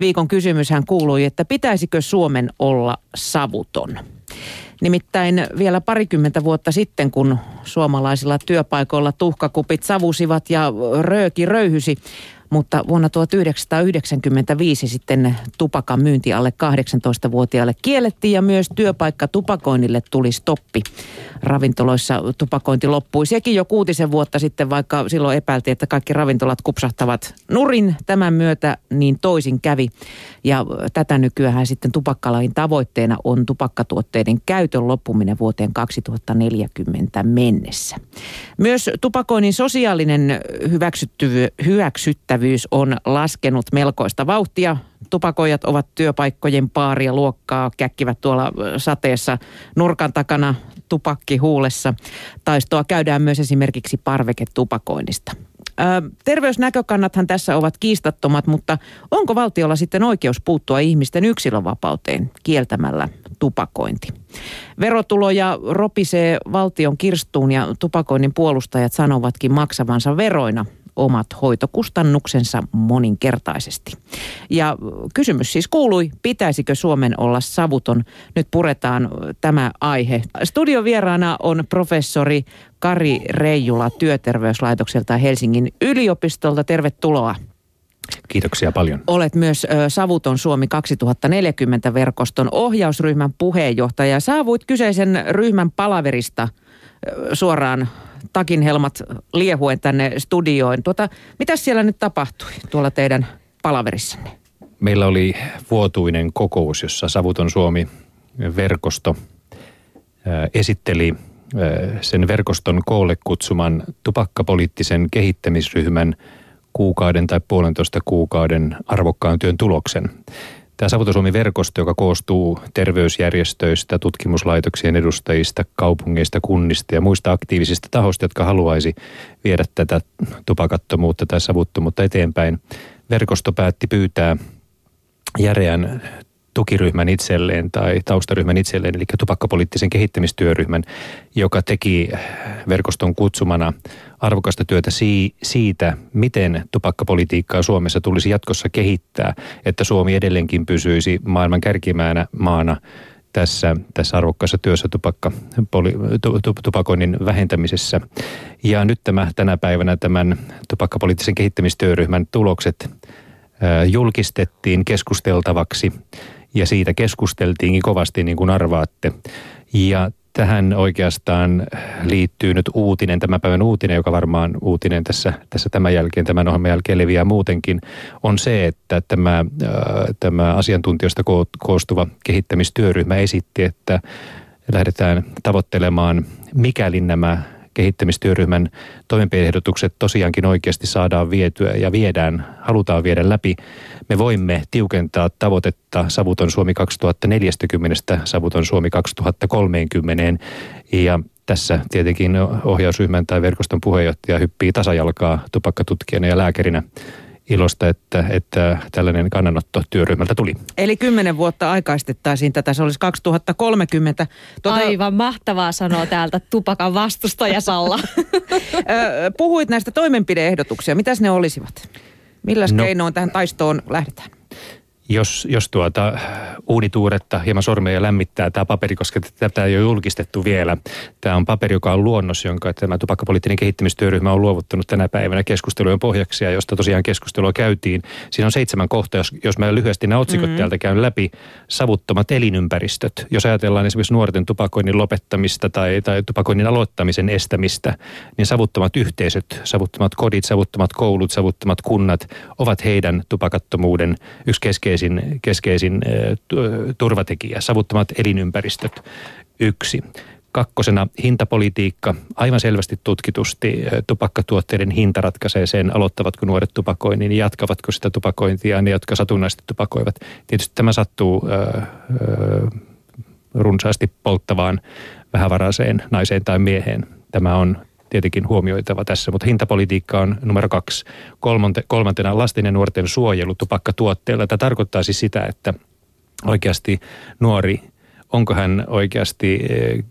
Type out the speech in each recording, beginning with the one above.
Viikon kysymyshän kuului, että pitäisikö Suomen olla savuton? Nimittäin vielä parikymmentä vuotta sitten, kun suomalaisilla työpaikoilla tuhkakupit savusivat ja rööki röyhysi, mutta vuonna 1995 sitten tupakan myynti alle 18-vuotiaille kiellettiin ja myös työpaikka tupakoinnille tuli stoppi. Ravintoloissa tupakointi loppui. Sekin jo kuutisen vuotta sitten, vaikka silloin epäiltiin, että kaikki ravintolat kupsahtavat nurin. Tämän myötä niin toisin kävi. Ja tätä nykyään sitten tupakkalain tavoitteena on tupakkatuotteiden käytön loppuminen vuoteen 2040 mennessä. Myös tupakoinnin sosiaalinen hyväksyttävyys kestävyys on laskenut melkoista vauhtia. Tupakoijat ovat työpaikkojen paaria luokkaa, käkkivät tuolla sateessa nurkan takana tupakki huulessa. Taistoa käydään myös esimerkiksi parveketupakoinnista. Terveysnäkökannathan tässä ovat kiistattomat, mutta onko valtiolla sitten oikeus puuttua ihmisten yksilönvapauteen kieltämällä tupakointi? Verotuloja ropisee valtion kirstuun ja tupakoinnin puolustajat sanovatkin maksavansa veroina omat hoitokustannuksensa moninkertaisesti. Ja kysymys siis kuului, pitäisikö Suomen olla savuton? Nyt puretaan tämä aihe. Studiovieraana on professori Kari Reijula Työterveyslaitokselta Helsingin yliopistolta. Tervetuloa. Kiitoksia paljon. Olet myös Savuton Suomi 2040-verkoston ohjausryhmän puheenjohtaja. Saavuit kyseisen ryhmän palaverista suoraan takinhelmat liehuen tänne studioon. Tuota, mitä siellä nyt tapahtui tuolla teidän palaverissanne? Meillä oli vuotuinen kokous, jossa Savuton Suomi-verkosto esitteli sen verkoston koolle kutsuman tupakkapoliittisen kehittämisryhmän kuukauden tai puolentoista kuukauden arvokkaan työn tuloksen. Tämä Savutosuomi-verkosto, joka koostuu terveysjärjestöistä, tutkimuslaitoksien edustajista, kaupungeista, kunnista ja muista aktiivisista tahoista, jotka haluaisi viedä tätä tupakattomuutta tai savuttomuutta eteenpäin. Verkosto päätti pyytää järeän tukiryhmän itselleen tai taustaryhmän itselleen, eli tupakkapoliittisen kehittämistyöryhmän, joka teki verkoston kutsumana arvokasta työtä siitä, miten tupakkapolitiikkaa Suomessa tulisi jatkossa kehittää, että Suomi edelleenkin pysyisi maailman kärkimäänä maana tässä, tässä arvokkaassa työssä tupakka, poli, tupakoinnin vähentämisessä. Ja nyt tämä, tänä päivänä tämän tupakkapoliittisen kehittämistyöryhmän tulokset julkistettiin keskusteltavaksi ja siitä keskusteltiinkin kovasti niin kuin arvaatte. Ja tähän oikeastaan liittyy nyt uutinen, tämän päivän uutinen, joka varmaan uutinen tässä, tässä tämän jälkeen, tämän ohjelman jälkeen leviää muutenkin, on se, että tämä, tämä asiantuntijoista koostuva kehittämistyöryhmä esitti, että lähdetään tavoittelemaan, mikäli nämä kehittämistyöryhmän toimenpideehdotukset tosiaankin oikeasti saadaan vietyä ja viedään, halutaan viedä läpi, me voimme tiukentaa tavoitetta Savuton Suomi 2040, Savuton Suomi 2030 ja tässä tietenkin ohjausryhmän tai verkoston puheenjohtaja hyppii tasajalkaa tupakkatutkijana ja lääkärinä ilosta, että, että tällainen kannanotto työryhmältä tuli. Eli kymmenen vuotta aikaistettaisiin tätä, se olisi 2030. Tuota... Aivan mahtavaa sanoa täältä tupakan vastustaja Salla. Puhuit näistä toimenpideehdotuksia, mitäs ne olisivat? Millä no, keinoin tähän taistoon lähdetään? Jos, jos tuota uunituuretta hieman sormeja lämmittää tämä paperi, koska tätä ei ole julkistettu vielä. Tämä on paperi, joka on luonnos, jonka tämä tupakkapoliittinen kehittämistyöryhmä on luovuttanut tänä päivänä keskustelujen pohjaksi ja josta tosiaan keskustelua käytiin. Siinä on seitsemän kohtaa, jos, jos mä lyhyesti nämä otsikot mm-hmm. täältä käyn läpi. Savuttomat elinympäristöt. Jos ajatellaan esimerkiksi nuorten tupakoinnin lopettamista tai, tai tupakoinnin aloittamisen estämistä, niin savuttomat yhteisöt, savuttomat kodit, savuttomat koulut, savuttomat kunnat ovat heidän tupakattomuuden yksi keskeinen keskeisin, keskeisin turvatekijä, savuttomat elinympäristöt yksi. Kakkosena hintapolitiikka. Aivan selvästi tutkitusti tupakkatuotteiden hinta ratkaisee sen, aloittavatko nuoret tupakoinnin, jatkavatko sitä tupakointia, ne jotka satunnaisesti tupakoivat. Tietysti tämä sattuu ö, ö, runsaasti polttavaan vähävaraiseen naiseen tai mieheen. Tämä on tietenkin huomioitava tässä, mutta hintapolitiikka on numero kaksi. Kolmante, kolmantena lasten ja nuorten suojelu tupakkatuotteilla. Tämä tarkoittaa siis sitä, että oikeasti nuori onko hän oikeasti eh,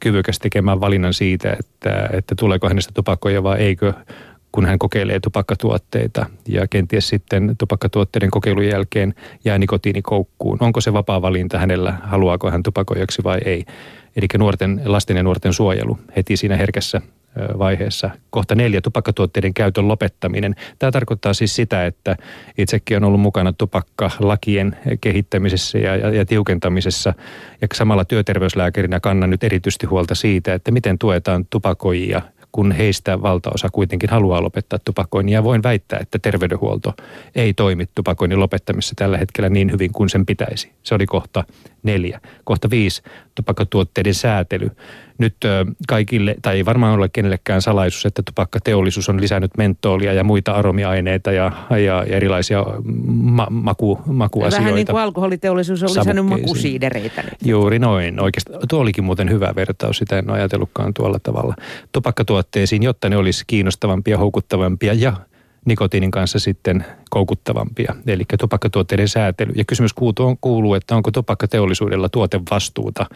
kyvykäs tekemään valinnan siitä, että, että tuleeko hänestä tupakoja vai eikö kun hän kokeilee tupakkatuotteita ja kenties sitten tupakkatuotteiden kokeilun jälkeen jää nikotiinikoukkuun. Onko se vapaa valinta hänellä, haluaako hän tupakoijaksi vai ei? Eli nuorten, lasten ja nuorten suojelu heti siinä herkässä vaiheessa. Kohta neljä, tupakkatuotteiden käytön lopettaminen. Tämä tarkoittaa siis sitä, että itsekin on ollut mukana tupakkalakien kehittämisessä ja, ja, ja tiukentamisessa. Ja samalla työterveyslääkärinä kannan nyt erityisesti huolta siitä, että miten tuetaan tupakoijia – kun heistä valtaosa kuitenkin haluaa lopettaa tupakoinnin. Ja voin väittää, että terveydenhuolto ei toimi tupakoinnin lopettamisessa tällä hetkellä niin hyvin kuin sen pitäisi. Se oli kohta neljä. Kohta viisi, tupakkatuotteiden säätely. Nyt kaikille, tai ei varmaan ole kenellekään salaisuus, että tupakkateollisuus on lisännyt mentoolia ja muita aromiaineita ja, ja, ja erilaisia ma- maku, makuasioita. Vähän niin kuin alkoholiteollisuus on lisännyt makusiidereitä nyt. Juuri noin. Oikeastaan, tuo olikin muuten hyvä vertaus, sitä en ole ajatellutkaan tuolla tavalla. Tupakkatuotteisiin, jotta ne olisi kiinnostavampia, houkuttavampia ja nikotiinin kanssa sitten koukuttavampia, eli tupakkatuotteiden säätely. Ja kysymys kuuluu, että onko tupakkateollisuudella tuotevastuuta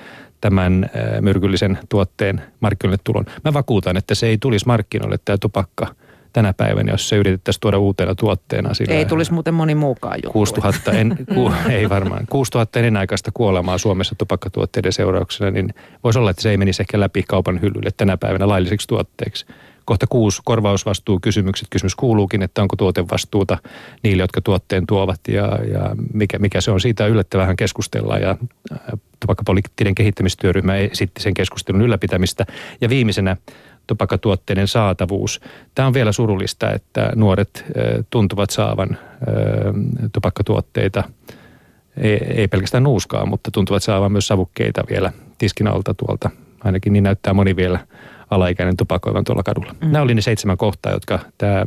tämän myrkyllisen tuotteen markkinoille tulon. Mä vakuutan, että se ei tulisi markkinoille tämä tupakka tänä päivänä, jos se yritettäisiin tuoda uutena tuotteena. Sillä ei tulisi muuten moni muukaan juttu. 6000, en, ku, ei varmaan. 6000 ennenaikaista kuolemaa Suomessa tupakkatuotteiden seurauksena, niin voisi olla, että se ei menisi ehkä läpi kaupan hyllylle tänä päivänä lailliseksi tuotteeksi. Kohta kuusi korvausvastuukysymykset. Kysymys kuuluukin, että onko tuotevastuuta niille, jotka tuotteen tuovat ja, ja mikä, mikä se on. Siitä yllättävän keskustellaan ja äh, tupakkapoliittinen kehittämistyöryhmä esitti sen keskustelun ylläpitämistä. Ja viimeisenä tupakkatuotteiden saatavuus. Tämä on vielä surullista, että nuoret äh, tuntuvat saavan äh, tupakkatuotteita ei, ei pelkästään nuuskaa, mutta tuntuvat saavan myös savukkeita vielä tiskin alta tuolta. Ainakin niin näyttää moni vielä alaikäinen tupakoivan tuolla kadulla. Mm. Nämä oli ne seitsemän kohtaa, jotka tämä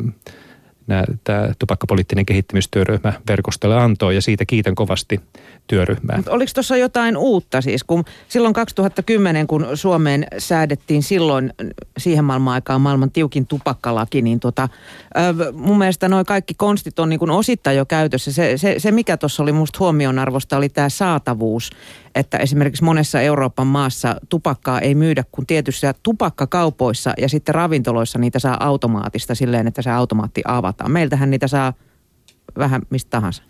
tämä tupakkapoliittinen kehittämistyöryhmä verkostolle antoi ja siitä kiitän kovasti työryhmää. Mutta oliko tuossa jotain uutta siis, kun silloin 2010, kun Suomeen säädettiin silloin siihen maailman aikaan maailman tiukin tupakkalaki, niin tota, mun mielestä noin kaikki konstit on niin kuin osittain jo käytössä. Se, se, se mikä tuossa oli musta huomionarvosta oli tämä saatavuus, että esimerkiksi monessa Euroopan maassa tupakkaa ei myydä kuin tietyissä tupakkakaupoissa ja sitten ravintoloissa niitä saa automaattista silleen, että se automaatti avataan. Meiltähän niitä saa vähän mistä tahansa.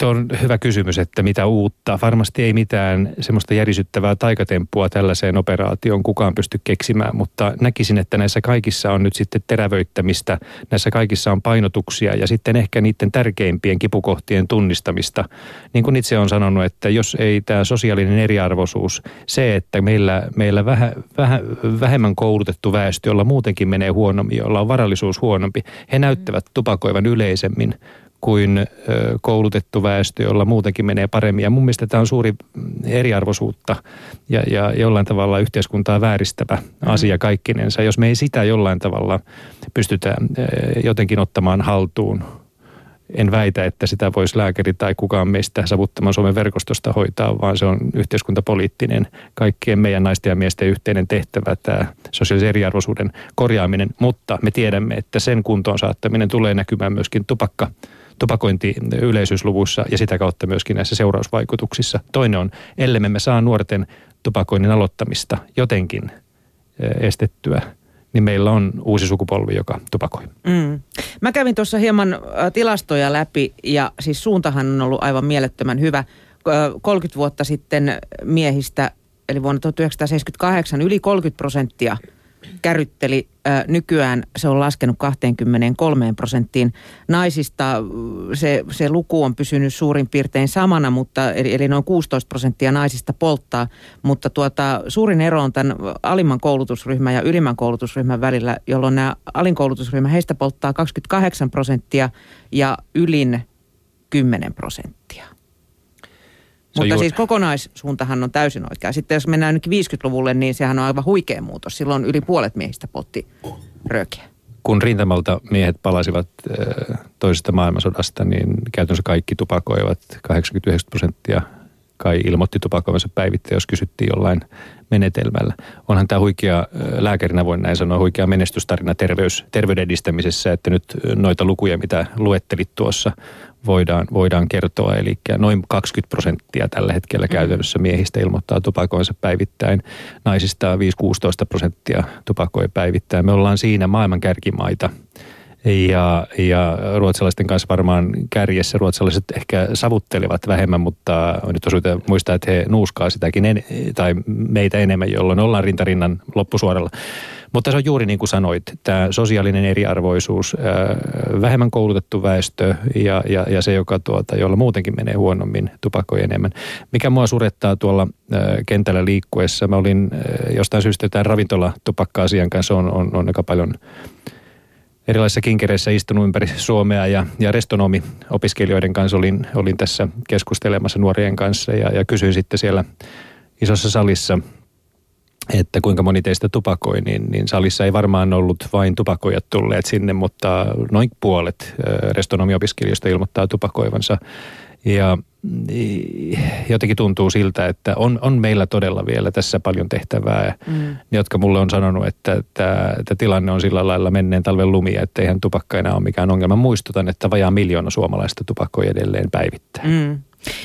Tuo on hyvä kysymys, että mitä uutta. Varmasti ei mitään semmoista järisyttävää taikatemppua tällaiseen operaatioon kukaan pysty keksimään, mutta näkisin, että näissä kaikissa on nyt sitten terävöittämistä, näissä kaikissa on painotuksia ja sitten ehkä niiden tärkeimpien kipukohtien tunnistamista. Niin kuin itse on sanonut, että jos ei tämä sosiaalinen eriarvoisuus, se, että meillä, meillä vähä, vähä, vähemmän koulutettu väestö, jolla muutenkin menee huonommin, jolla on varallisuus huonompi, he näyttävät tupakoivan yleisemmin kuin koulutettu väestö, jolla muutenkin menee paremmin. Ja mun mielestä tämä on suuri eriarvoisuutta ja, ja jollain tavalla yhteiskuntaa vääristävä mm. asia kaikkinensa. Jos me ei sitä jollain tavalla pystytä jotenkin ottamaan haltuun, en väitä, että sitä voisi lääkäri tai kukaan meistä savuttaman Suomen verkostosta hoitaa, vaan se on yhteiskuntapoliittinen, kaikkien meidän naisten ja miesten yhteinen tehtävä, tämä sosiaalisen eriarvoisuuden korjaaminen. Mutta me tiedämme, että sen kuntoon saattaminen tulee näkymään myöskin tupakka tupakointi yleisyysluvussa ja sitä kautta myöskin näissä seurausvaikutuksissa. Toinen on, ellei me saa nuorten tupakoinnin aloittamista jotenkin estettyä, niin meillä on uusi sukupolvi, joka tupakoi. Mm. Mä kävin tuossa hieman tilastoja läpi ja siis suuntahan on ollut aivan mielettömän hyvä. 30 vuotta sitten miehistä, eli vuonna 1978 yli 30 prosenttia – kärrytteli. Nykyään se on laskenut 23 prosenttiin. Naisista se, se luku on pysynyt suurin piirtein samana, mutta, eli, eli noin 16 prosenttia naisista polttaa. Mutta tuota, suurin ero on tämän alimman koulutusryhmän ja ylimmän koulutusryhmän välillä, jolloin nämä alinkoulutusryhmä, heistä polttaa 28 prosenttia ja ylin 10 prosenttia. Mutta juuri... siis kokonaissuuntahan on täysin oikea. Sitten jos mennään nyt 50-luvulle, niin sehän on aivan huikea muutos. Silloin yli puolet miehistä potti röökiä. Kun rintamalta miehet palasivat toisesta maailmansodasta, niin käytännössä kaikki tupakoivat. 89 prosenttia kai ilmoitti tupakoivansa päivittäin, jos kysyttiin jollain menetelmällä. Onhan tämä huikea, lääkärinä voin näin sanoa, huikea menestystarina terveys, terveyden edistämisessä, että nyt noita lukuja, mitä luettelit tuossa, voidaan, voidaan kertoa. Eli noin 20 prosenttia tällä hetkellä käytännössä miehistä ilmoittaa tupakoinsa päivittäin. Naisista 5-16 prosenttia tupakoi päivittäin. Me ollaan siinä maailman kärkimaita ja, ja ruotsalaisten kanssa varmaan kärjessä. Ruotsalaiset ehkä savuttelevat vähemmän, mutta nyt on muistaa, että he nuuskaa sitäkin en, tai meitä enemmän, jolloin ollaan rintarinnan loppusuoralla. Mutta se on juuri niin kuin sanoit, tämä sosiaalinen eriarvoisuus, vähemmän koulutettu väestö ja, ja, ja se, joka tuota, jolla muutenkin menee huonommin, tupakoi enemmän. Mikä mua surettaa tuolla kentällä liikkuessa, mä olin jostain syystä tämän ravintolatupakka-asian kanssa on, on, on aika paljon erilaisissa kinkereissä istunut ympäri Suomea ja, ja restonomi-opiskelijoiden kanssa olin, olin tässä keskustelemassa nuorien kanssa ja, ja kysyin sitten siellä isossa salissa, että kuinka moni teistä tupakoi, niin, niin salissa ei varmaan ollut vain tupakoijat tulleet sinne, mutta noin puolet restonomiopiskelijoista ilmoittaa tupakoivansa. Ja jotenkin tuntuu siltä, että on, on meillä todella vielä tässä paljon tehtävää. Mm. jotka mulle on sanonut, että, että tilanne on sillä lailla menneen talven lumia, että eihän tupakka enää ole mikään ongelma. Muistutan, että vajaa miljoona suomalaista tupakoi edelleen päivittäin. Mm.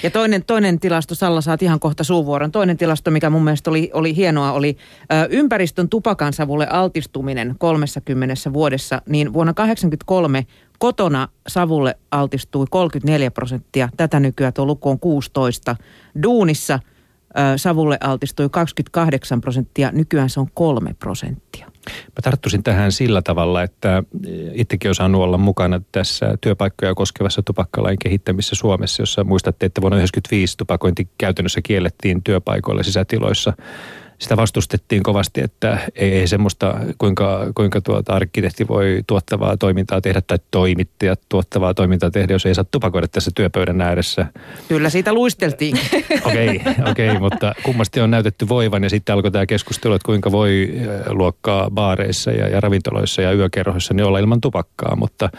Ja toinen, toinen tilasto, Salla saat ihan kohta suuvuoron. Toinen tilasto, mikä mun mielestä oli, oli hienoa, oli ö, ympäristön tupakansavulle altistuminen 30 vuodessa. Niin vuonna 1983 kotona savulle altistui 34 prosenttia. Tätä nykyään tuo luku on 16. Duunissa ö, savulle altistui 28 prosenttia. Nykyään se on 3 prosenttia. Mä tarttuisin tähän sillä tavalla, että itsekin olen saanut olla mukana tässä työpaikkoja koskevassa tupakkalain kehittämisessä Suomessa, jossa muistatte, että vuonna 1995 tupakointi käytännössä kiellettiin työpaikoilla sisätiloissa sitä vastustettiin kovasti, että ei, ei semmoista, kuinka, kuinka tuota arkkitehti voi tuottavaa toimintaa tehdä tai toimittajat tuottavaa toimintaa tehdä, jos ei saa tupakoida tässä työpöydän ääressä. Kyllä siitä luisteltiin. Okei, okay, okay, mutta kummasti on näytetty voivan ja sitten alkoi tämä keskustelu, että kuinka voi luokkaa baareissa ja, ja ravintoloissa ja yökerhoissa niin olla ilman tupakkaa, mutta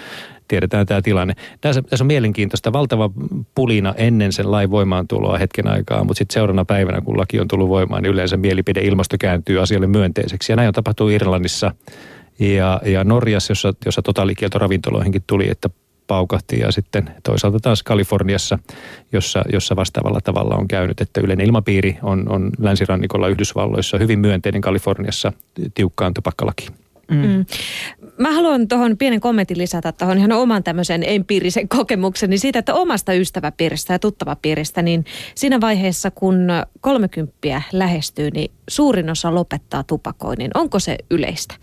tiedetään tämä tilanne. Tässä, tässä on mielenkiintoista, valtava pulina ennen sen lain voimaantuloa hetken aikaa, mutta sitten seuraavana päivänä, kun laki on tullut voimaan, niin yleensä mielipide ilmasto kääntyy asialle myönteiseksi. Ja näin on tapahtunut Irlannissa ja, ja Norjassa, jossa, jossa totaalikielto ravintoloihinkin tuli, että paukahti ja sitten toisaalta taas Kaliforniassa, jossa, jossa vastaavalla tavalla on käynyt, että yleinen ilmapiiri on, on länsirannikolla Yhdysvalloissa hyvin myönteinen Kaliforniassa tiukkaan tupakkalaki. Mm. Mm. Mä haluan tuohon pienen kommentin lisätä tuohon ihan oman tämmöisen empiirisen kokemukseni siitä, että omasta ystäväpiiristä ja tuttavapiiristä, niin siinä vaiheessa kun kolmekymppiä lähestyy, niin suurin osa lopettaa tupakoinnin. Onko se yleistä?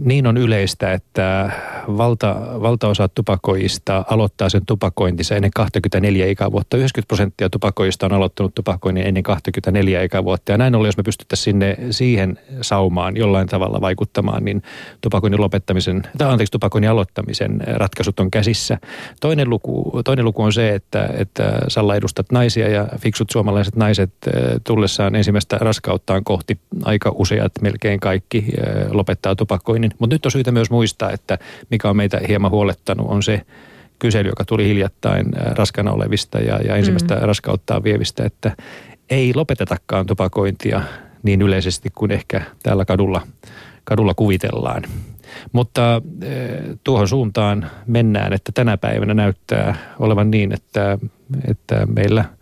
Niin on yleistä, että valta, valtaosa tupakoista aloittaa sen tupakointinsa ennen 24 ikävuotta. 90 prosenttia tupakoista on aloittanut tupakoinnin ennen 24 ikävuotta. Ja näin ollen, jos me pystyttäisiin sinne siihen saumaan jollain tavalla vaikuttamaan, niin tupakoinnin lopettamisen, tai anteeksi, tupakoinnin aloittamisen ratkaisut on käsissä. Toinen luku, toinen luku on se, että, että Salla edustat naisia ja fiksut suomalaiset naiset tullessaan ensimmäistä raskauttaan kohti aika useat, melkein kaikki lopettaa tupakoinnin. Mutta nyt on syytä myös muistaa, että mikä on meitä hieman huolettanut on se kysely, joka tuli hiljattain raskana olevista ja, ja ensimmäistä mm-hmm. raskauttaa vievistä, että ei lopetetakaan tupakointia niin yleisesti kuin ehkä täällä kadulla, kadulla kuvitellaan. Mutta tuohon suuntaan mennään, että tänä päivänä näyttää olevan niin, että, että meillä –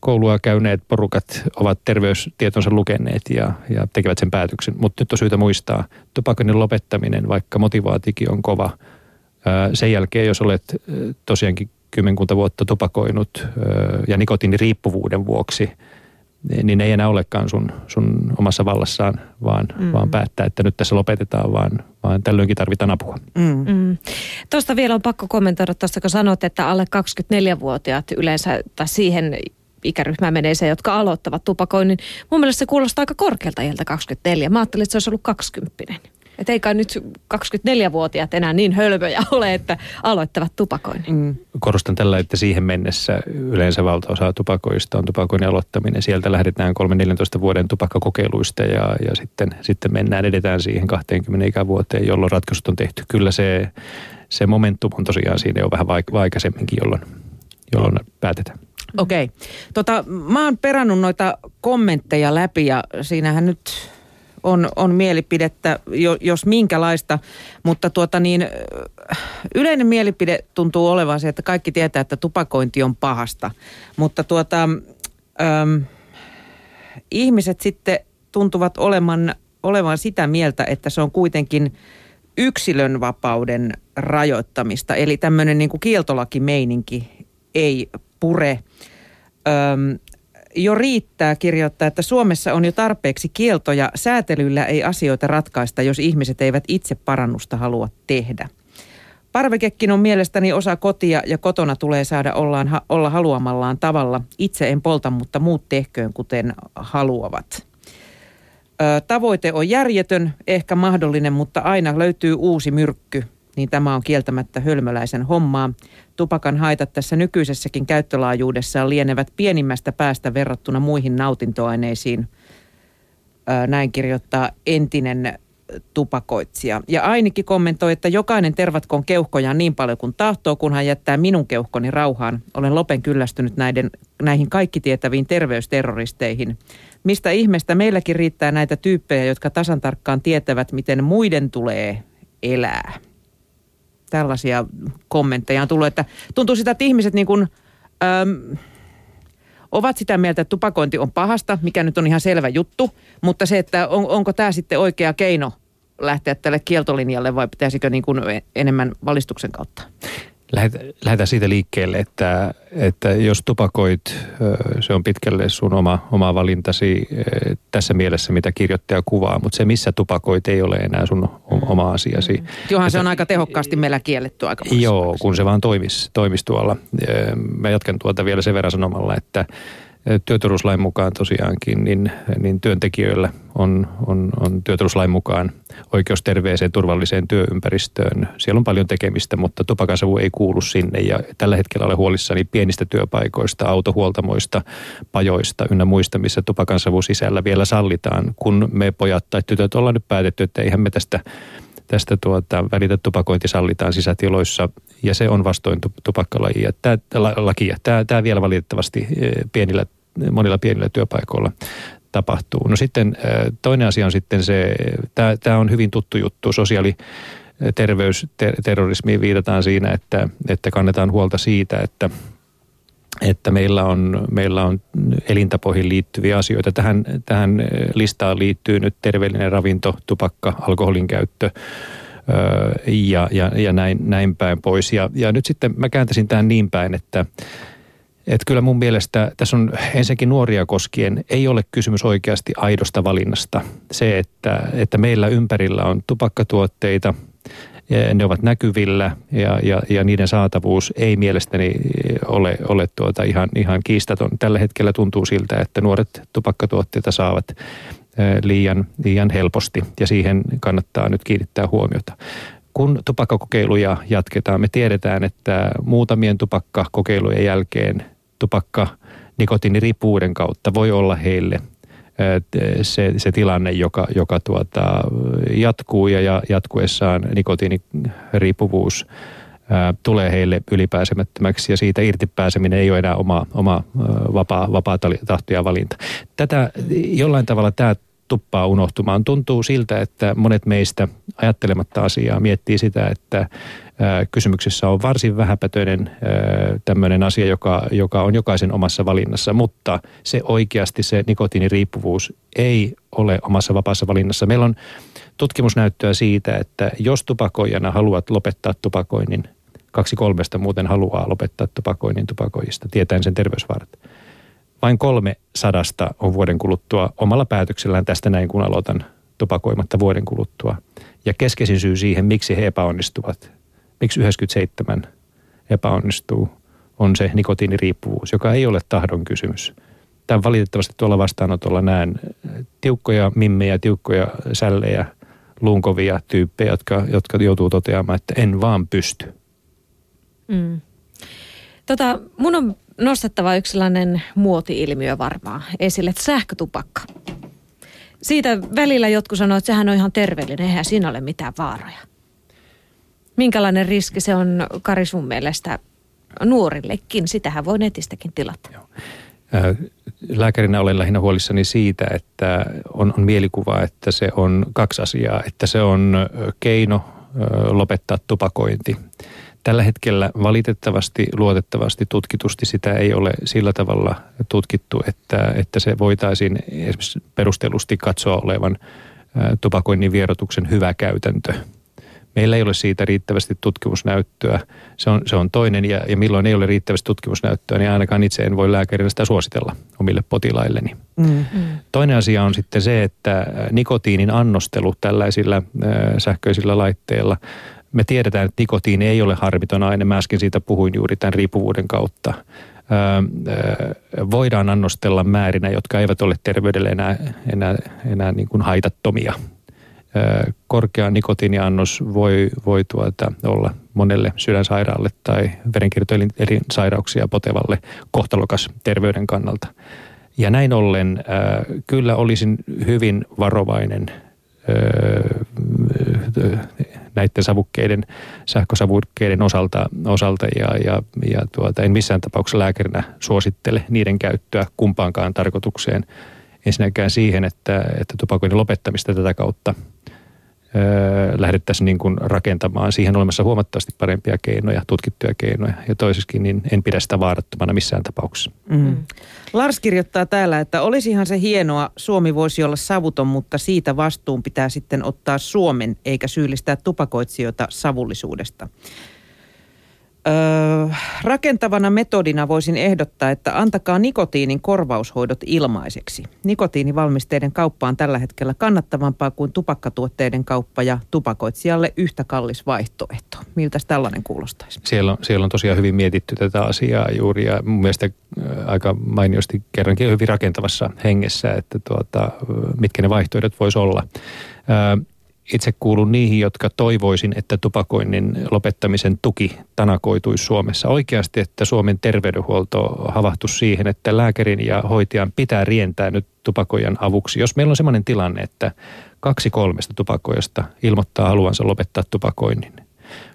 koulua käyneet porukat ovat terveystietonsa lukeneet ja, ja tekevät sen päätöksen. Mutta nyt on syytä muistaa, tupakoinnin lopettaminen, vaikka motivaatikin on kova, sen jälkeen jos olet tosiaankin kymmenkunta vuotta tupakoinut ja nikotiiniriippuvuuden vuoksi, niin ei enää olekaan sun, sun omassa vallassaan, vaan, mm. vaan päättää, että nyt tässä lopetetaan, vaan, vaan tällöinkin tarvitaan apua. Mm. Mm. Tuosta vielä on pakko kommentoida tuosta, kun sanot, että alle 24-vuotiaat yleensä, tai siihen ikäryhmään menee se, jotka aloittavat tupakoinnin. Mun mielestä se kuulostaa aika korkealta iältä 24. Mä ajattelin, että se olisi ollut 20. Että eikä nyt 24-vuotiaat enää niin hölmöjä ole, että aloittavat tupakoinnin. Mm. Korostan tällä, että siihen mennessä yleensä valtaosa tupakoista on tupakoinnin aloittaminen. Sieltä lähdetään 3-14 vuoden tupakkakokeiluista ja, ja sitten, sitten mennään, edetään siihen 20 ikävuoteen, jolloin ratkaisut on tehty. Kyllä se, se momentum on tosiaan siinä jo vähän vaik- aikaisemminkin, jolloin, jolloin päätetään. Okei. Okay. Tota, mä oon perannut noita kommentteja läpi ja siinähän nyt on, on mielipidettä, jos minkälaista, mutta tuota niin, yleinen mielipide tuntuu olevan se, että kaikki tietää, että tupakointi on pahasta, mutta tuota, äm, ihmiset sitten tuntuvat olevan, olevan sitä mieltä, että se on kuitenkin yksilön vapauden rajoittamista, eli tämmöinen niin kuin kieltolakimeininki ei pure. Öm, jo riittää kirjoittaa, että Suomessa on jo tarpeeksi kieltoja. Säätelyllä ei asioita ratkaista, jos ihmiset eivät itse parannusta halua tehdä. Parvekekin on mielestäni osa kotia ja kotona tulee saada ollaan, olla haluamallaan tavalla. Itse en polta, mutta muut tehköön kuten haluavat. Tavoite on järjetön, ehkä mahdollinen, mutta aina löytyy uusi myrkky – niin tämä on kieltämättä hölmöläisen hommaa. Tupakan haitat tässä nykyisessäkin käyttölaajuudessaan lienevät pienimmästä päästä verrattuna muihin nautintoaineisiin. Näin kirjoittaa entinen tupakoitsija. Ja ainakin kommentoi, että jokainen tervatkoon keuhkojaan niin paljon kuin tahtoo, kun hän jättää minun keuhkoni rauhaan. Olen lopen kyllästynyt näiden, näihin kaikki tietäviin terveysterroristeihin. Mistä ihmeestä meilläkin riittää näitä tyyppejä, jotka tasan tarkkaan tietävät, miten muiden tulee elää tällaisia kommentteja on tullut, että tuntuu sitä, että ihmiset niin kuin, äm, ovat sitä mieltä, että tupakointi on pahasta, mikä nyt on ihan selvä juttu, mutta se, että on, onko tämä sitten oikea keino lähteä tälle kieltolinjalle vai pitäisikö niin kuin enemmän valistuksen kautta? Lähdetään siitä liikkeelle, että, että jos tupakoit, se on pitkälle sun oma, oma valintasi tässä mielessä, mitä kirjoittaja kuvaa, mutta se missä tupakoit ei ole enää sun oma asiasi. Mm. Johan se on aika tehokkaasti meillä kielletty aika Joo, kun se vaan toimisi, toimisi tuolla. Mä jatkan tuolta vielä sen verran sanomalla, että työturvallisuuslain mukaan tosiaankin, niin, niin työntekijöillä on, on, on työturvallisuuslain mukaan oikeus terveeseen turvalliseen työympäristöön. Siellä on paljon tekemistä, mutta tupakansavu ei kuulu sinne ja tällä hetkellä olen huolissani pienistä työpaikoista, autohuoltamoista, pajoista ynnä muista, missä tupakansavu sisällä vielä sallitaan, kun me pojat tai tytöt ollaan nyt päätetty, että eihän me tästä tästä tuota, välitä tupakointi sallitaan sisätiloissa ja se on vastoin tupakkalajia. Tämä, lakia. Tämä, tämä vielä valitettavasti e, pienillä, monilla pienillä työpaikoilla tapahtuu. No sitten e, toinen asia on sitten se, tämä, tämä on hyvin tuttu juttu, sosiaali terveysterrorismiin viitataan siinä, että, että kannetaan huolta siitä, että että meillä on, meillä on elintapoihin liittyviä asioita. Tähän, tähän listaan liittyy nyt terveellinen ravinto, tupakka, alkoholin käyttö ja, ja, ja näin, näin päin pois. Ja, ja nyt sitten mä kääntäisin tämän niin päin, että että kyllä mun mielestä tässä on ensinnäkin nuoria koskien, ei ole kysymys oikeasti aidosta valinnasta. Se, että, että meillä ympärillä on tupakkatuotteita, ne ovat näkyvillä ja, ja, ja niiden saatavuus ei mielestäni ole, ole tuota ihan, ihan kiistaton. Tällä hetkellä tuntuu siltä, että nuoret tupakkatuotteita saavat liian, liian helposti ja siihen kannattaa nyt kiinnittää huomiota. Kun tupakkakokeiluja jatketaan, me tiedetään, että muutamien tupakkakokeilujen jälkeen tupakka nikotiiniriippuvuuden kautta voi olla heille se, se tilanne, joka, joka tuota, jatkuu ja jatkuessaan nikotiiniriippuvuus tulee heille ylipääsemättömäksi ja siitä irtipääseminen ei ole enää oma, oma vapaa, vapaa tahto ja valinta. Tätä jollain tavalla tämä tuppaa unohtumaan. Tuntuu siltä, että monet meistä ajattelematta asiaa miettii sitä, että kysymyksessä on varsin vähäpätöinen tämmöinen asia, joka, joka on jokaisen omassa valinnassa, mutta se oikeasti se nikotiiniriippuvuus ei ole omassa vapaassa valinnassa. Meillä on tutkimusnäyttöä siitä, että jos tupakoijana haluat lopettaa tupakoinnin, kaksi kolmesta muuten haluaa lopettaa tupakoinnin tupakoijista, tietäen sen terveysvaarat. Vain kolme sadasta on vuoden kuluttua omalla päätöksellään tästä näin, kun aloitan tupakoimatta vuoden kuluttua. Ja keskeisin syy siihen, miksi he epäonnistuvat, miksi 97 epäonnistuu, on se nikotiiniriippuvuus, joka ei ole tahdon kysymys. Tämän valitettavasti tuolla vastaanotolla näen tiukkoja mimmejä, tiukkoja sällejä, luunkovia tyyppejä, jotka, jotka joutuu toteamaan, että en vaan pysty. Mm. Tota, mun on nostettava yksi sellainen muoti-ilmiö varmaan esille, että sähkötupakka. Siitä välillä jotkut sanoo, että sehän on ihan terveellinen, eihän siinä ole mitään vaaroja. Minkälainen riski se on, Kari, sun mielestä nuorillekin. Sitähän voi netistäkin tilata. Joo. Lääkärinä olen lähinnä huolissani siitä, että on, on mielikuva, että se on kaksi asiaa. Että se on keino lopettaa tupakointi. Tällä hetkellä valitettavasti, luotettavasti, tutkitusti sitä ei ole sillä tavalla tutkittu, että, että se voitaisiin esimerkiksi perustellusti katsoa olevan tupakoinnin vierotuksen hyvä käytäntö – Meillä ei ole siitä riittävästi tutkimusnäyttöä. Se on, se on toinen ja, ja milloin ei ole riittävästi tutkimusnäyttöä, niin ainakaan itse en voi lääkärinä sitä suositella omille potilailleni. Mm. Toinen asia on sitten se, että nikotiinin annostelu tällaisilla äh, sähköisillä laitteilla me tiedetään, että nikotiini ei ole harmiton aine. Mä äsken siitä puhuin juuri tämän riippuvuuden kautta. voidaan annostella määrinä, jotka eivät ole terveydelle enää, enää, enää niin kuin haitattomia korkea nikotiiniannos voi, voi tuota olla monelle sydänsairaalle tai verenkiertoelinsairauksia potevalle kohtalokas terveyden kannalta. Ja näin ollen kyllä olisin hyvin varovainen näiden savukkeiden, sähkösavukkeiden osalta, osalta ja, ja, ja tuota, en missään tapauksessa lääkärinä suosittele niiden käyttöä kumpaankaan tarkoitukseen. Ensinnäkään siihen, että, että tupakoinnin lopettamista tätä kautta lähdettäisiin niin kuin rakentamaan. Siihen olemassa huomattavasti parempia keinoja, tutkittuja keinoja. Ja toisessakin niin en pidä sitä vaarattomana missään tapauksessa. Mm. mm. Lars kirjoittaa täällä, että olisihan se hienoa, Suomi voisi olla savuton, mutta siitä vastuun pitää sitten ottaa Suomen, eikä syyllistää tupakoitsijoita savullisuudesta. Öö, rakentavana metodina voisin ehdottaa, että antakaa nikotiinin korvaushoidot ilmaiseksi. Nikotiinivalmisteiden kauppa on tällä hetkellä kannattavampaa kuin tupakkatuotteiden kauppa ja tupakoitsijalle yhtä kallis vaihtoehto. Miltä tällainen kuulostaisi? Siellä on, siellä on tosiaan hyvin mietitty tätä asiaa juuri ja mun mielestä aika mainiosti kerrankin hyvin rakentavassa hengessä, että tuota, mitkä ne vaihtoehdot voisi olla. Öö, itse kuulun niihin, jotka toivoisin, että tupakoinnin lopettamisen tuki tanakoituisi Suomessa. Oikeasti, että Suomen terveydenhuolto havahtuisi siihen, että lääkärin ja hoitajan pitää rientää nyt tupakoijan avuksi. Jos meillä on sellainen tilanne, että kaksi kolmesta tupakoijasta ilmoittaa haluansa lopettaa tupakoinnin –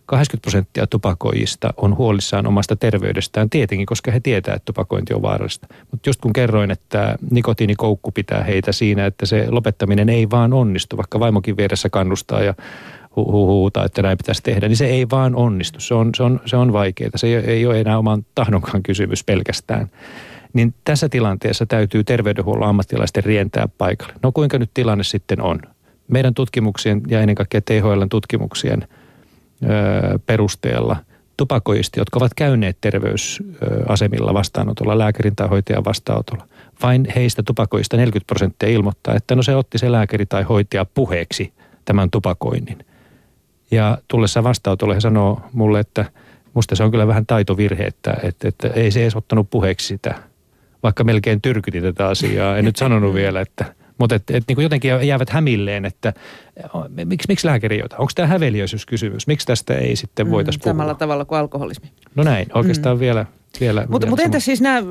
80 prosenttia tupakoijista on huolissaan omasta terveydestään tietenkin, koska he tietää, että tupakointi on vaarallista. Mutta just kun kerroin, että nikotiinikoukku pitää heitä siinä, että se lopettaminen ei vaan onnistu, vaikka vaimokin vieressä kannustaa ja hu- että näin pitäisi tehdä, niin se ei vaan onnistu. Se on, se on, se on vaikeaa. Se ei, ole enää oman tahdonkaan kysymys pelkästään. Niin tässä tilanteessa täytyy terveydenhuollon ammattilaisten rientää paikalle. No kuinka nyt tilanne sitten on? Meidän tutkimuksien ja ennen kaikkea THLn tutkimuksien – perusteella tupakoisti, jotka ovat käyneet terveysasemilla vastaanotolla, lääkärin tai hoitajan vastaanotolla. Vain heistä tupakoista 40 prosenttia ilmoittaa, että no se otti se lääkäri tai hoitaja puheeksi tämän tupakoinnin. Ja tullessa vastaanotolle he sanoo mulle, että musta se on kyllä vähän taitovirhe, että, että, että ei se edes ottanut puheeksi sitä. Vaikka melkein tyrkyti tätä asiaa. En nyt sanonut vielä, että mutta et, et niin jotenkin jäävät hämilleen, että miksi, miksi lääkäri jotain? Onko tämä häveliäisyyskysymys? Miksi tästä ei sitten voitaisiin mm, puhua? Samalla tavalla kuin alkoholismi. No näin, oikeastaan mm. vielä vielä, Mutta mut entä siis nämä,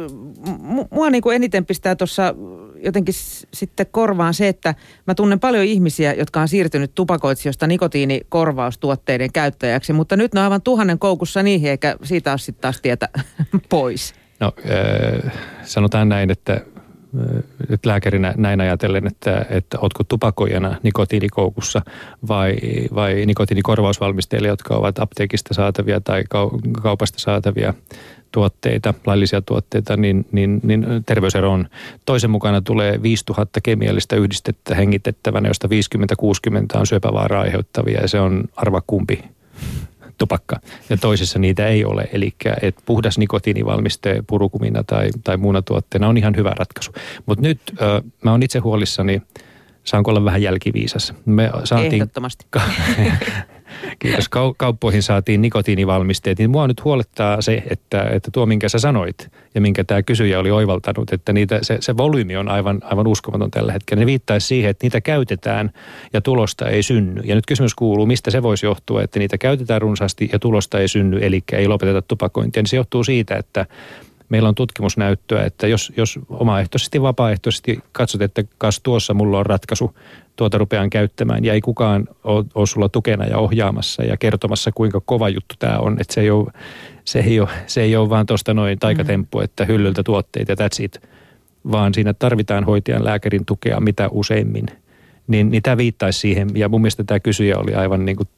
mua niin kuin eniten pistää tuossa jotenkin sitten korvaan se, että mä tunnen paljon ihmisiä, jotka on siirtynyt tupakoitsijoista nikotiinikorvaustuotteiden käyttäjäksi, mutta nyt ne on aivan tuhannen koukussa niihin, eikä siitä ole sitten taas tietä pois. No äh, sanotaan näin, että nyt lääkärinä näin ajatellen, että, että oletko tupakoijana nikotiinikoukussa vai, vai nikotiinikorvausvalmistajille, jotka ovat apteekista saatavia tai kaupasta saatavia tuotteita, laillisia tuotteita, niin, niin, niin terveysero on. Toisen mukana tulee 5000 kemiallista yhdistettä hengitettävänä, josta 50-60 on syöpävaaraa aiheuttavia ja se on arva kumpi tupakka ja toisessa niitä ei ole. Eli että puhdas nikotiinivalmiste purukumina tai, tai muuna tuotteena on ihan hyvä ratkaisu. Mutta nyt ö, mä oon itse huolissani, saanko olla vähän jälkiviisas. Me saatiin, Ehdottomasti. Kiitos. Kauppoihin saatiin nikotiinivalmisteet. Niin mua nyt huolettaa se, että, että tuo minkä sä sanoit ja minkä tämä kysyjä oli oivaltanut, että niitä, se, se volyymi on aivan, aivan uskomaton tällä hetkellä. Ne viittaisi siihen, että niitä käytetään ja tulosta ei synny. Ja nyt kysymys kuuluu, mistä se voisi johtua, että niitä käytetään runsaasti ja tulosta ei synny, eli ei lopeteta tupakointia. Niin se johtuu siitä, että meillä on tutkimusnäyttöä, että jos, jos omaehtoisesti, vapaaehtoisesti katsot, että kas tuossa mulla on ratkaisu, tuota rupean käyttämään ja ei kukaan ole, ole sulla tukena ja ohjaamassa ja kertomassa, kuinka kova juttu tämä on. Että se ei ole, se ei ole, se ei ole vaan tuosta noin taikatemppu, mm. että hyllyltä tuotteita ja that's it, vaan siinä tarvitaan hoitajan lääkärin tukea mitä useimmin – niin, niin tämä viittaisi siihen. Ja mun mielestä tämä kysyjä oli aivan niin kuin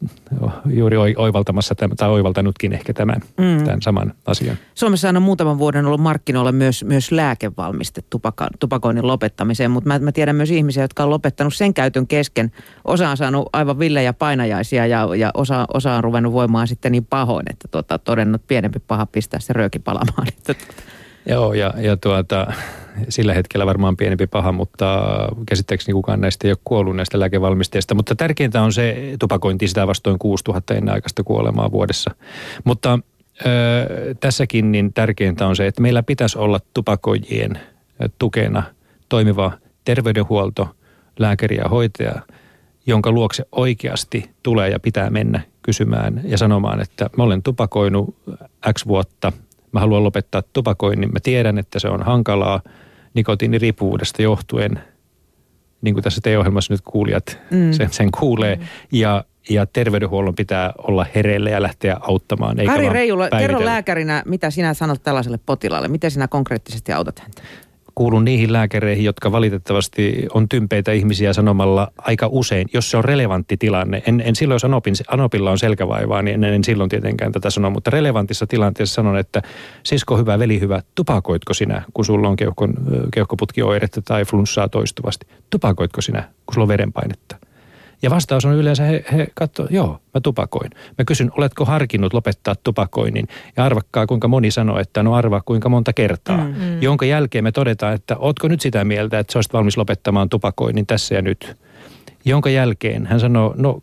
juuri oivaltamassa tai oivaltanutkin ehkä tämän, mm. tämän saman asian. Suomessa on muutaman vuoden ollut markkinoilla myös, myös lääkevalmiste tupaka, tupakoinnin lopettamiseen, mutta mä, mä tiedän myös ihmisiä, jotka on lopettanut sen käytön kesken. Osa on saanut aivan villejä painajaisia ja, ja osa, osa on ruvennut voimaan sitten niin pahoin, että tuota, todennut pienempi paha pistää se rööki palamaan. Joo, ja, ja tuota, sillä hetkellä varmaan pienempi paha, mutta käsittääkseni kukaan näistä ei ole kuollut näistä lääkevalmisteista. Mutta tärkeintä on se tupakointi, sitä vastoin 6000 ennenaikaista kuolemaa vuodessa. Mutta ö, tässäkin niin tärkeintä on se, että meillä pitäisi olla tupakoijien tukena toimiva terveydenhuolto, lääkäri ja hoitaja, jonka luokse oikeasti tulee ja pitää mennä kysymään ja sanomaan, että mä olen tupakoinut X vuotta, mä haluan lopettaa tupakoinnin, mä tiedän, että se on hankalaa – nikotiiniriippuvuudesta johtuen, niin kuin tässä teidän-ohjelmassa nyt kuulijat mm. sen, sen kuulee. Mm. Ja, ja terveydenhuollon pitää olla hereillä ja lähteä auttamaan. Eikä Kari Reijula, kerro lääkärinä, mitä sinä sanot tällaiselle potilaalle. Miten sinä konkreettisesti autat häntä? Kuulun niihin lääkäreihin, jotka valitettavasti on tympeitä ihmisiä sanomalla aika usein, jos se on relevantti tilanne. En, en silloin, jos Anopin, Anopilla on selkävaivaa, niin en, en silloin tietenkään tätä sano, mutta relevantissa tilanteessa sanon, että sisko hyvä, veli hyvä, tupakoitko sinä, kun sulla on keuhkon, keuhkoputkioiretta tai flunssaa toistuvasti? Tupakoitko sinä, kun sulla on verenpainetta? Ja vastaus on yleensä, he, he katsoo, joo, mä tupakoin. Mä kysyn, oletko harkinnut lopettaa tupakoinnin? Ja arvakkaa, kuinka moni sanoo, että no arvaa kuinka monta kertaa. Mm. mm. Jonka jälkeen me todetaan, että ootko nyt sitä mieltä, että sä olisit valmis lopettamaan tupakoinnin tässä ja nyt. Jonka jälkeen hän sanoo, no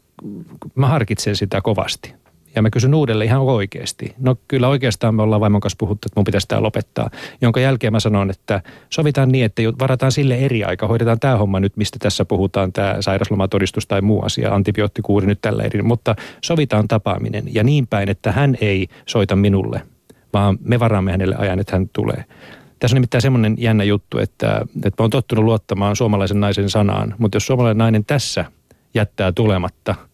mä harkitsen sitä kovasti. Ja mä kysyn uudelleen ihan oikeasti. No kyllä oikeastaan me ollaan vaimon kanssa puhuttu, että mun pitäisi tämä lopettaa. Jonka jälkeen mä sanon, että sovitaan niin, että varataan sille eri aika. Hoidetaan tämä homma nyt, mistä tässä puhutaan, tämä sairauslomatodistus tai muu asia, antibioottikuuri nyt tällä eri. Mutta sovitaan tapaaminen ja niin päin, että hän ei soita minulle, vaan me varaamme hänelle ajan, että hän tulee. Tässä on nimittäin semmoinen jännä juttu, että, että mä oon tottunut luottamaan suomalaisen naisen sanaan, mutta jos suomalainen nainen tässä jättää tulematta –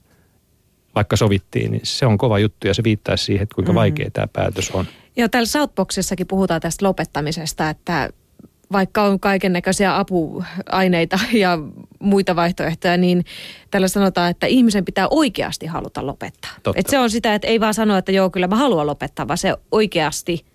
vaikka sovittiin, niin se on kova juttu ja se viittaa siihen, että kuinka mm. vaikea tämä päätös on. Ja täällä Southboxissakin puhutaan tästä lopettamisesta, että vaikka on kaiken näköisiä apuaineita ja muita vaihtoehtoja, niin tällä sanotaan, että ihmisen pitää oikeasti haluta lopettaa. Et se on sitä, että ei vaan sanoa, että joo, kyllä mä haluan lopettaa, vaan se oikeasti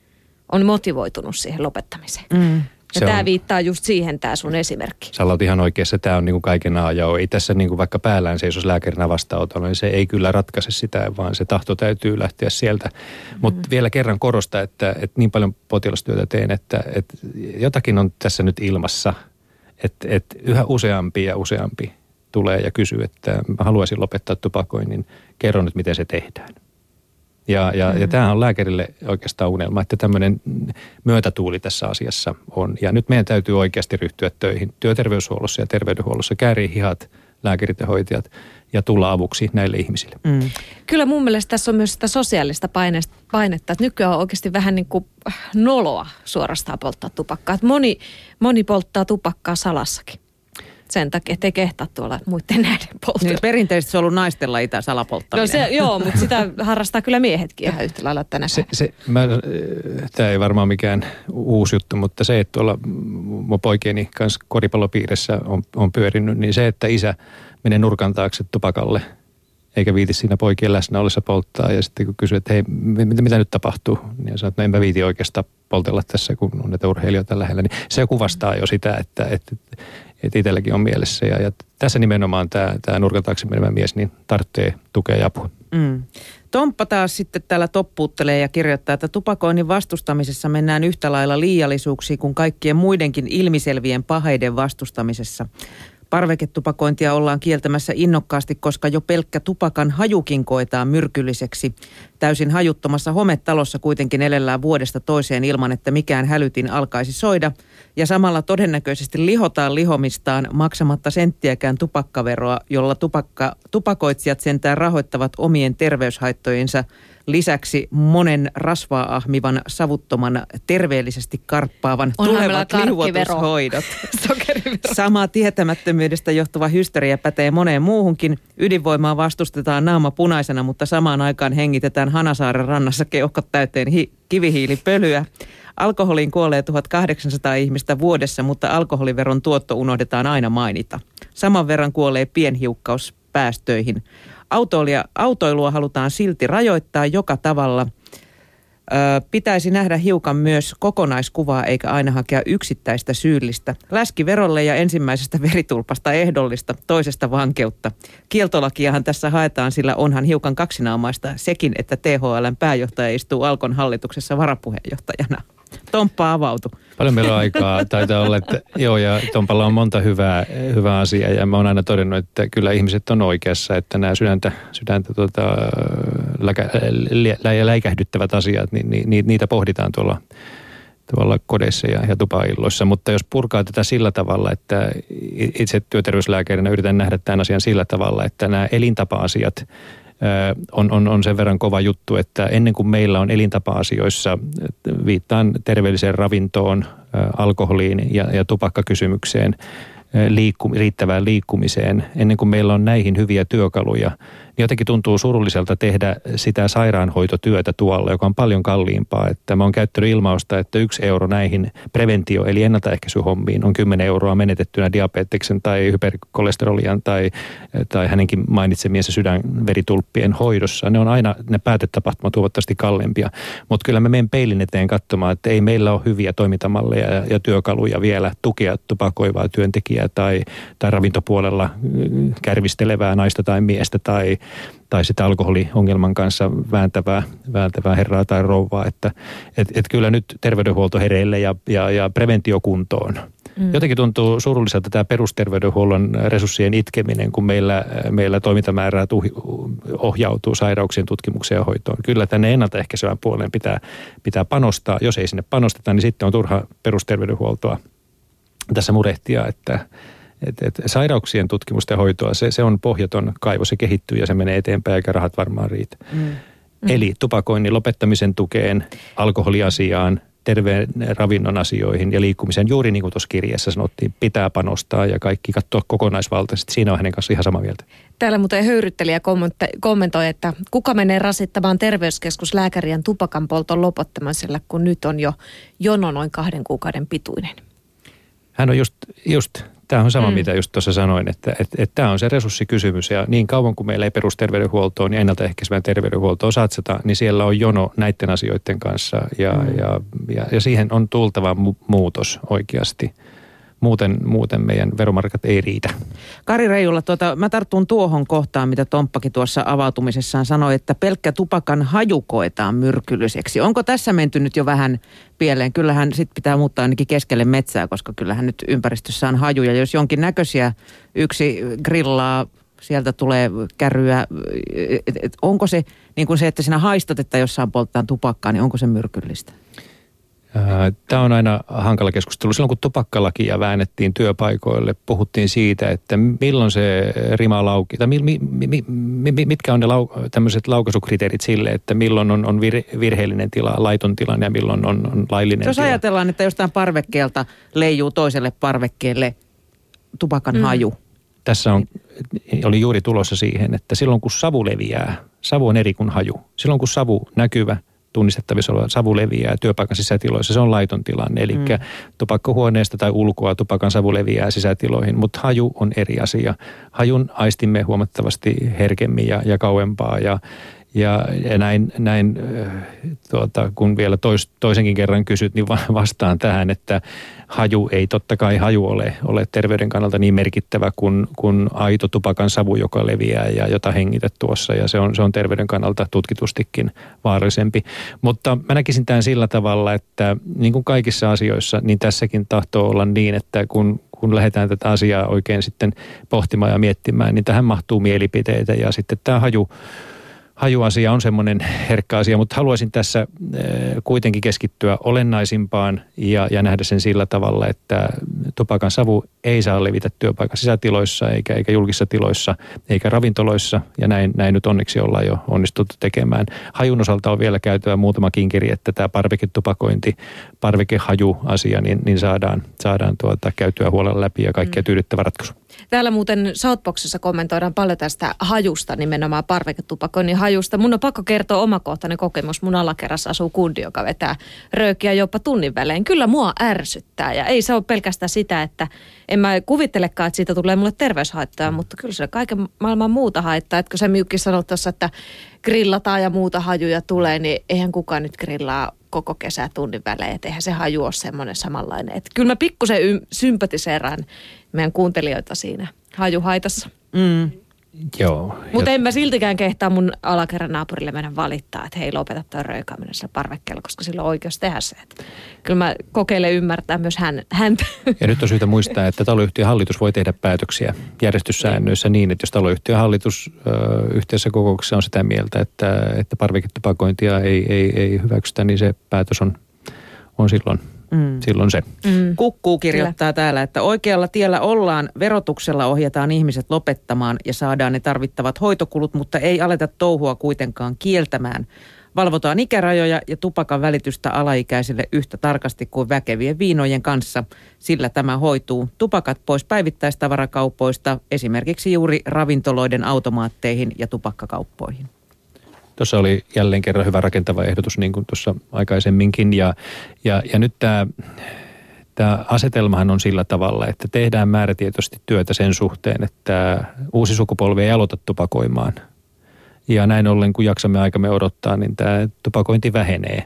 on motivoitunut siihen lopettamiseen. Mm. Ja tämä on, viittaa just siihen tämä sun esimerkki. Sä olet ihan oikeassa, tämä on niin kuin kaiken A ja o. Ei tässä niin kuin vaikka päällään seisos lääkärinä vastaanotolla, niin se ei kyllä ratkaise sitä, vaan se tahto täytyy lähteä sieltä. Mm. Mutta vielä kerran korosta, että, että niin paljon potilastyötä teen, että, että jotakin on tässä nyt ilmassa. Että, että yhä useampi ja useampi tulee ja kysyy, että mä haluaisin lopettaa tupakoinnin, kerro nyt miten se tehdään. Ja, ja, mm-hmm. ja tämä on lääkärille oikeastaan unelma, että tämmöinen myötätuuli tässä asiassa on. Ja nyt meidän täytyy oikeasti ryhtyä töihin työterveyshuollossa ja terveydenhuollossa, käärii hihat, lääkärit ja hoitajat ja tulla avuksi näille ihmisille. Mm. Kyllä mun mielestä tässä on myös sitä sosiaalista painetta, että nykyään on oikeasti vähän niin kuin noloa suorastaan polttaa tupakkaa. Että moni, moni polttaa tupakkaa salassakin sen takia, ettei kehtaa tuolla muiden näiden polttaa. Niin, perinteisesti se on ollut naisten laita salapolttaminen. No se, joo, mutta sitä harrastaa kyllä miehetkin ihan yhtä lailla tänä se, se, mä, Tämä ei varmaan mikään uusi juttu, mutta se, että tuolla mun poikieni kanssa koripallopiirissä on, on pyörinyt, niin se, että isä menee nurkan taakse tupakalle – eikä viiti siinä poikien läsnä ollessa polttaa. Ja sitten kun kysyy, että hei, mitä, mitä nyt tapahtuu, niin sanoo, että no enpä viiti oikeastaan poltella tässä, kun on näitä urheilijoita lähellä. Niin se kuvastaa jo sitä, että, että, että itselläkin on mielessä. Ja, ja tässä nimenomaan tämä, tämä nurkan taakse menevä mies niin tarvitsee tukea ja apua. Mm. Tomppa taas sitten täällä toppuuttelee ja kirjoittaa, että tupakoinnin vastustamisessa mennään yhtä lailla liiallisuuksiin kuin kaikkien muidenkin ilmiselvien paheiden vastustamisessa. Parveketupakointia ollaan kieltämässä innokkaasti, koska jo pelkkä tupakan hajukin koetaan myrkylliseksi. Täysin hajuttomassa hometalossa kuitenkin elellään vuodesta toiseen ilman, että mikään hälytin alkaisi soida. Ja samalla todennäköisesti lihotaan lihomistaan maksamatta senttiäkään tupakkaveroa, jolla tupakka, tupakoitsijat sentään rahoittavat omien terveyshaittojensa lisäksi monen rasvaa ahmivan, savuttoman, terveellisesti karppaavan Onhan tulevat liuotushoidot. Sama tietämättömyydestä johtuva hysteria pätee moneen muuhunkin. Ydinvoimaa vastustetaan naama punaisena, mutta samaan aikaan hengitetään Hanasaaren rannassa keuhkot täyteen hi- kivihiilipölyä. Alkoholiin kuolee 1800 ihmistä vuodessa, mutta alkoholiveron tuotto unohdetaan aina mainita. Saman verran kuolee pienhiukkaus päästöihin. Autoilia, autoilua halutaan silti rajoittaa joka tavalla. Ö, pitäisi nähdä hiukan myös kokonaiskuvaa eikä aina hakea yksittäistä syyllistä. Läskiverolle ja ensimmäisestä veritulpasta ehdollista, toisesta vankeutta. Kieltolakiahan tässä haetaan, sillä onhan hiukan kaksinaamaista sekin, että THLn pääjohtaja istuu Alkon hallituksessa varapuheenjohtajana. Tomppa avautu. Paljon meillä on aikaa. Taitaa olla, että joo, ja Tompalla on monta hyvää, hyvää asiaa. Ja mä oon aina todennut, että kyllä ihmiset on oikeassa, että nämä sydäntä, sydäntä tota, läkä, lä, lä, läikähdyttävät asiat, niin, niin niitä pohditaan tuolla tuolla kodeissa ja, ja tupailloissa. Mutta jos purkaa tätä sillä tavalla, että itse työterveyslääkärinä yritän nähdä tämän asian sillä tavalla, että nämä elintapa-asiat on, on, on sen verran kova juttu, että ennen kuin meillä on elintapa-asioissa, viittaan terveelliseen ravintoon, alkoholiin ja, ja tupakkakysymykseen, liikku, riittävään liikkumiseen, ennen kuin meillä on näihin hyviä työkaluja, niin jotenkin tuntuu surulliselta tehdä sitä sairaanhoitotyötä tuolla, joka on paljon kalliimpaa. Että mä oon käyttänyt ilmausta, että yksi euro näihin preventio- eli ennaltaehkäisyhommiin on 10 euroa menetettynä diabeteksen tai hyperkolesterolian tai, tai hänenkin mainitsemiensa sydänveritulppien hoidossa. Ne on aina, ne päätetapahtumat huomattavasti kalliimpia. Mutta kyllä mä menen peilin eteen katsomaan, että ei meillä ole hyviä toimintamalleja ja, ja työkaluja vielä tukea tupakoivaa työntekijää tai, tai ravintopuolella kärvistelevää naista tai miestä tai, tai sitä alkoholiongelman kanssa vääntävää, vääntävää herraa tai rouvaa. Että et, et kyllä nyt terveydenhuolto hereille ja, ja, ja preventiokuntoon. Mm. Jotenkin tuntuu surulliselta tämä perusterveydenhuollon resurssien itkeminen, kun meillä, meillä toimintamäärää ohjautuu sairauksien tutkimukseen ja hoitoon. Kyllä tänne ennaltaehkäisevän puoleen pitää, pitää panostaa. Jos ei sinne panosteta, niin sitten on turha perusterveydenhuoltoa tässä murehtia, että, et, et sairauksien tutkimusta ja hoitoa, se, se on pohjaton kaivo, se kehittyy ja se menee eteenpäin eikä rahat varmaan riitä. Mm. Mm. Eli tupakoinnin lopettamisen tukeen, alkoholiasiaan, terveen ravinnon asioihin ja liikkumiseen, juuri niin kuin tuossa kirjassa sanottiin, pitää panostaa ja kaikki katsoa kokonaisvaltaisesti. Siinä on hänen kanssa ihan samaa mieltä. Täällä muuten höyryttelijä kommentoi, että kuka menee rasittamaan terveyskeskuslääkärien tupakan polton lopettamisella, kun nyt on jo jono noin kahden kuukauden pituinen. Hän on just, just Tämä on sama, mm. mitä just tuossa sanoin, että, että, että tämä on se resurssikysymys ja niin kauan kuin meillä ei perusterveydenhuoltoon ja ennaltaehkäisevään terveydenhuoltoon satseta, niin siellä on jono näiden asioiden kanssa ja, mm. ja, ja, ja siihen on tultava mu- muutos oikeasti. Muuten, muuten meidän veromarkat ei riitä. Kari Reijulla, tuota, mä tartun tuohon kohtaan, mitä Tomppakin tuossa avautumisessaan sanoi, että pelkkä tupakan haju koetaan myrkylliseksi. Onko tässä menty nyt jo vähän pieleen? Kyllähän sit pitää muuttaa ainakin keskelle metsää, koska kyllähän nyt ympäristössä on hajuja. Jos jonkin näköisiä yksi grillaa sieltä tulee kärryä. Onko se niin kuin se, että sinä haistat, että jossain poltetaan tupakkaa, niin onko se myrkyllistä? Tämä on aina hankala keskustelu. Silloin kun tupakkalakia väännettiin työpaikoille, puhuttiin siitä, että milloin se rima lauki, tai mi, mi, mi, mi, mitkä on ne lau, tämmöiset laukaisukriteerit sille, että milloin on, on vir, virheellinen tila, laiton tilanne ja milloin on, on laillinen Jos tila. ajatellaan, että jostain parvekkeelta leijuu toiselle parvekkeelle tupakan mm. haju. Tässä on, oli juuri tulossa siihen, että silloin kun savu leviää, savu on eri kuin haju. Silloin kun savu näkyvä, tunnistettavissa oleva savu leviää työpaikan sisätiloissa, se on laiton tilanne. Eli mm. tupakkahuoneesta tai ulkoa tupakan savu leviää sisätiloihin, mutta haju on eri asia. Hajun aistimme huomattavasti herkemmin ja, ja kauempaa ja, ja, ja näin, näin tuota, kun vielä tois, toisenkin kerran kysyt, niin vastaan tähän, että haju ei totta kai haju ole, ole terveyden kannalta niin merkittävä kuin, kuin aito tupakan savu, joka leviää ja jota hengität tuossa. Ja se on, se on terveyden kannalta tutkitustikin vaarallisempi. Mutta mä näkisin tämän sillä tavalla, että niin kuin kaikissa asioissa, niin tässäkin tahtoo olla niin, että kun, kun lähdetään tätä asiaa oikein sitten pohtimaan ja miettimään, niin tähän mahtuu mielipiteitä ja sitten tämä haju hajuasia on semmoinen herkkä asia, mutta haluaisin tässä eh, kuitenkin keskittyä olennaisimpaan ja, ja nähdä sen sillä tavalla, että tupakan savu ei saa levitä työpaikan sisätiloissa eikä, eikä julkisissa tiloissa eikä ravintoloissa ja näin, näin nyt onneksi ollaan jo onnistuttu tekemään. Hajun osalta on vielä käytävä muutama kinkiri, että tämä parveketupakointi, parvekehaju-asia, niin, niin saadaan, saadaan tuota, käytyä huolella läpi ja kaikkia mm. tyydyttävä ratkaisu. Täällä muuten Southboxissa kommentoidaan paljon tästä hajusta, nimenomaan parveketupakoinnin hajusta. Mun on pakko kertoa omakohtainen kokemus. Mun alakerrassa asuu kundi, joka vetää röökiä jopa tunnin välein. Kyllä mua ärsyttää ja ei se ole pelkästään sitä, että en mä kuvittelekaan, että siitä tulee mulle terveyshaittaa, mutta kyllä se kaiken maailman muuta haittaa. Kun se Miukki sanoi tuossa, että grillataan ja muuta hajuja tulee, niin eihän kukaan nyt grillaa koko kesä tunnin välein. Että eihän se haju ole semmoinen samanlainen. Että kyllä mä pikkusen sympatiseeraan meidän kuuntelijoita siinä hajuhaitassa. Mm. Joo. Mutta en mä siltikään kehtaa mun alakerran naapurille mennä valittaa, että hei lopeta tuo röökaaminen sillä parvekkeella, koska sillä on oikeus tehdä se. Et kyllä mä kokeilen ymmärtää myös hän, häntä. Ja nyt on syytä muistaa, että taloyhtiön hallitus voi tehdä päätöksiä järjestyssäännöissä niin, että jos taloyhtiön hallitus ö, yhteisessä kokouksessa on sitä mieltä, että, että parveketupakointia ei, ei, ei hyväksytä, niin se päätös on, on silloin Mm. Silloin se. Mm. Kukkuu kirjoittaa Kyllä. täällä, että oikealla tiellä ollaan, verotuksella ohjataan ihmiset lopettamaan ja saadaan ne tarvittavat hoitokulut, mutta ei aleta touhua kuitenkaan kieltämään. Valvotaan ikärajoja ja tupakan välitystä alaikäisille yhtä tarkasti kuin väkevien viinojen kanssa, sillä tämä hoituu. Tupakat pois päivittäistavarakaupoista, esimerkiksi juuri ravintoloiden automaatteihin ja tupakkakauppoihin. Tuossa oli jälleen kerran hyvä rakentava ehdotus niin kuin tuossa aikaisemminkin ja, ja, ja nyt tämä tämä asetelmahan on sillä tavalla, että tehdään määrätietoisesti työtä sen suhteen, että uusi sukupolvi ei aloita tupakoimaan. Ja näin ollen, kun jaksamme aikamme odottaa, niin tämä tupakointi vähenee.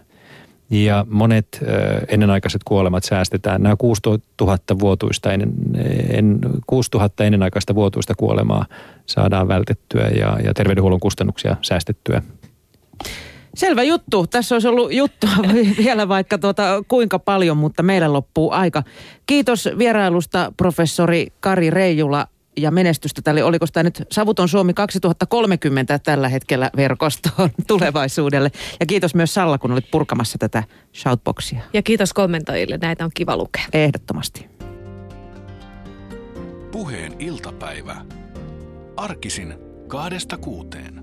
Ja monet ennenaikaiset kuolemat säästetään. Nämä 6000 vuotuista, ennen, en, 6000 ennenaikaista vuotuista kuolemaa saadaan vältettyä ja, ja terveydenhuollon kustannuksia säästettyä Selvä juttu. Tässä olisi ollut juttua vielä vaikka tuota, kuinka paljon, mutta meillä loppuu aika. Kiitos vierailusta professori Kari Reijula ja menestystä tälle. Oliko tämä nyt Savuton Suomi 2030 tällä hetkellä verkostoon tulevaisuudelle. Ja kiitos myös Salla, kun olit purkamassa tätä shoutboxia. Ja kiitos kommentoijille. Näitä on kiva lukea. Ehdottomasti. Puheen iltapäivä. Arkisin kahdesta kuuteen.